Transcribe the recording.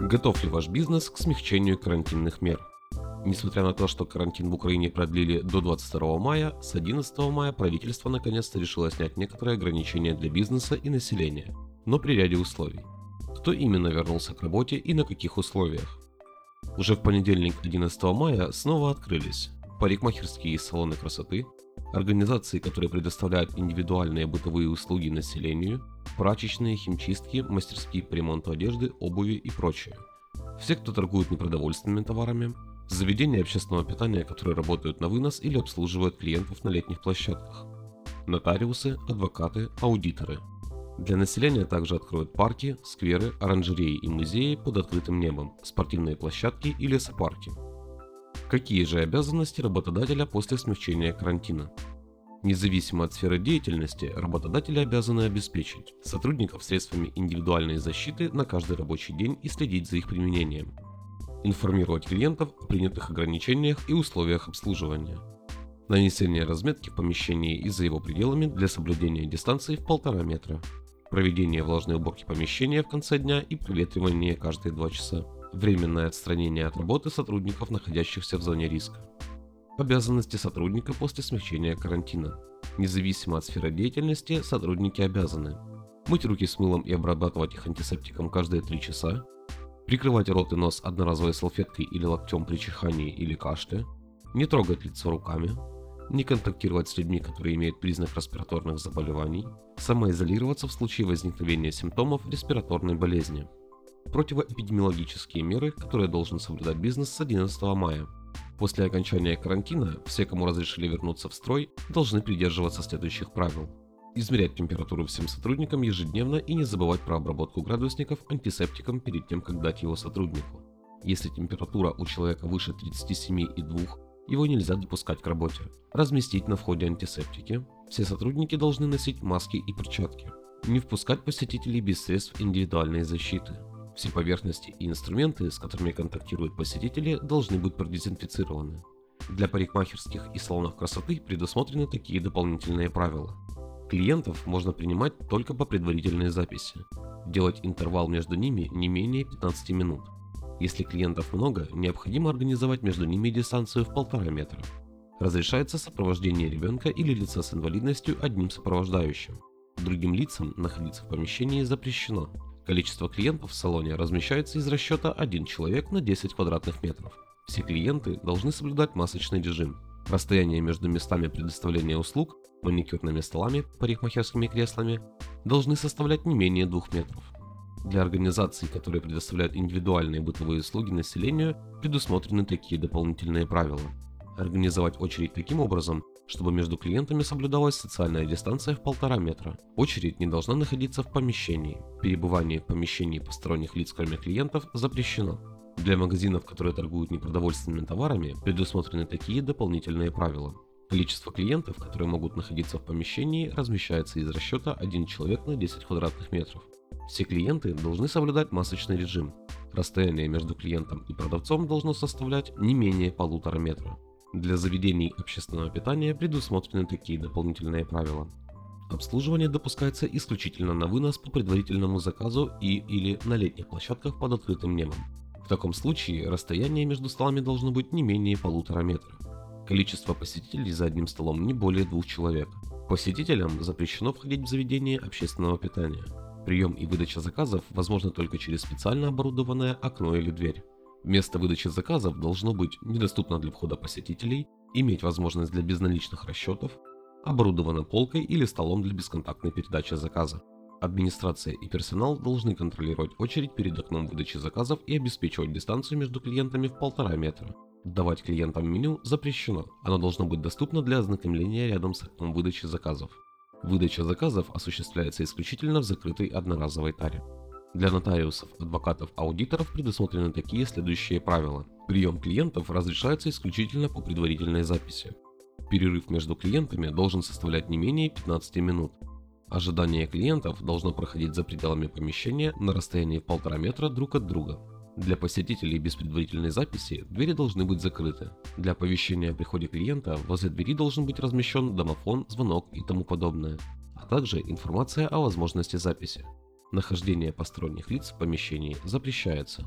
Готов ли ваш бизнес к смягчению карантинных мер? Несмотря на то, что карантин в Украине продлили до 22 мая, с 11 мая правительство наконец-то решило снять некоторые ограничения для бизнеса и населения, но при ряде условий. Кто именно вернулся к работе и на каких условиях? Уже в понедельник 11 мая снова открылись парикмахерские и салоны красоты, организации, которые предоставляют индивидуальные бытовые услуги населению, прачечные, химчистки, мастерские по ремонту одежды, обуви и прочее. Все, кто торгует непродовольственными товарами, заведения общественного питания, которые работают на вынос или обслуживают клиентов на летних площадках, нотариусы, адвокаты, аудиторы. Для населения также откроют парки, скверы, оранжереи и музеи под открытым небом, спортивные площадки и лесопарки. Какие же обязанности работодателя после смягчения карантина? Независимо от сферы деятельности, работодатели обязаны обеспечить сотрудников средствами индивидуальной защиты на каждый рабочий день и следить за их применением, информировать клиентов о принятых ограничениях и условиях обслуживания, нанесение разметки в помещении и за его пределами для соблюдения дистанции в полтора метра, проведение влажной уборки помещения в конце дня и проветривание каждые два часа, временное отстранение от работы сотрудников, находящихся в зоне риска, Обязанности сотрудника после смягчения карантина. Независимо от сферы деятельности, сотрудники обязаны мыть руки с мылом и обрабатывать их антисептиком каждые 3 часа, прикрывать рот и нос одноразовой салфеткой или локтем при чихании или кашле, не трогать лицо руками, не контактировать с людьми, которые имеют признак респираторных заболеваний, самоизолироваться в случае возникновения симптомов респираторной болезни. Противоэпидемиологические меры, которые должен соблюдать бизнес с 11 мая – После окончания карантина все, кому разрешили вернуться в строй, должны придерживаться следующих правил. Измерять температуру всем сотрудникам ежедневно и не забывать про обработку градусников антисептиком перед тем, как дать его сотруднику. Если температура у человека выше 37,2, его нельзя допускать к работе. Разместить на входе антисептики. Все сотрудники должны носить маски и перчатки. Не впускать посетителей без средств индивидуальной защиты. Все поверхности и инструменты, с которыми контактируют посетители, должны быть продезинфицированы. Для парикмахерских и салонов красоты предусмотрены такие дополнительные правила. Клиентов можно принимать только по предварительной записи. Делать интервал между ними не менее 15 минут. Если клиентов много, необходимо организовать между ними дистанцию в полтора метра. Разрешается сопровождение ребенка или лица с инвалидностью одним сопровождающим. Другим лицам находиться в помещении запрещено. Количество клиентов в салоне размещается из расчета 1 человек на 10 квадратных метров. Все клиенты должны соблюдать масочный режим. Расстояние между местами предоставления услуг, маникюрными столами, парикмахерскими креслами, должны составлять не менее 2 метров. Для организаций, которые предоставляют индивидуальные бытовые услуги населению, предусмотрены такие дополнительные правила. Организовать очередь таким образом, чтобы между клиентами соблюдалась социальная дистанция в полтора метра. Очередь не должна находиться в помещении. Перебывание в помещении посторонних лиц, кроме клиентов, запрещено. Для магазинов, которые торгуют непродовольственными товарами, предусмотрены такие дополнительные правила. Количество клиентов, которые могут находиться в помещении, размещается из расчета 1 человек на 10 квадратных метров. Все клиенты должны соблюдать масочный режим. Расстояние между клиентом и продавцом должно составлять не менее полутора метра. Для заведений общественного питания предусмотрены такие дополнительные правила. Обслуживание допускается исключительно на вынос по предварительному заказу и или на летних площадках под открытым небом. В таком случае расстояние между столами должно быть не менее полутора метра. Количество посетителей за одним столом не более двух человек. Посетителям запрещено входить в заведение общественного питания. Прием и выдача заказов возможно только через специально оборудованное окно или дверь. Место выдачи заказов должно быть недоступно для входа посетителей, иметь возможность для безналичных расчетов, оборудовано полкой или столом для бесконтактной передачи заказа. Администрация и персонал должны контролировать очередь перед окном выдачи заказов и обеспечивать дистанцию между клиентами в полтора метра. Давать клиентам меню запрещено, оно должно быть доступно для ознакомления рядом с окном выдачи заказов. Выдача заказов осуществляется исключительно в закрытой одноразовой таре. Для нотариусов, адвокатов, аудиторов предусмотрены такие следующие правила. Прием клиентов разрешается исключительно по предварительной записи. Перерыв между клиентами должен составлять не менее 15 минут. Ожидание клиентов должно проходить за пределами помещения на расстоянии полтора метра друг от друга. Для посетителей без предварительной записи двери должны быть закрыты. Для оповещения о приходе клиента возле двери должен быть размещен домофон, звонок и тому подобное, а также информация о возможности записи. Нахождение посторонних лиц в помещении запрещается.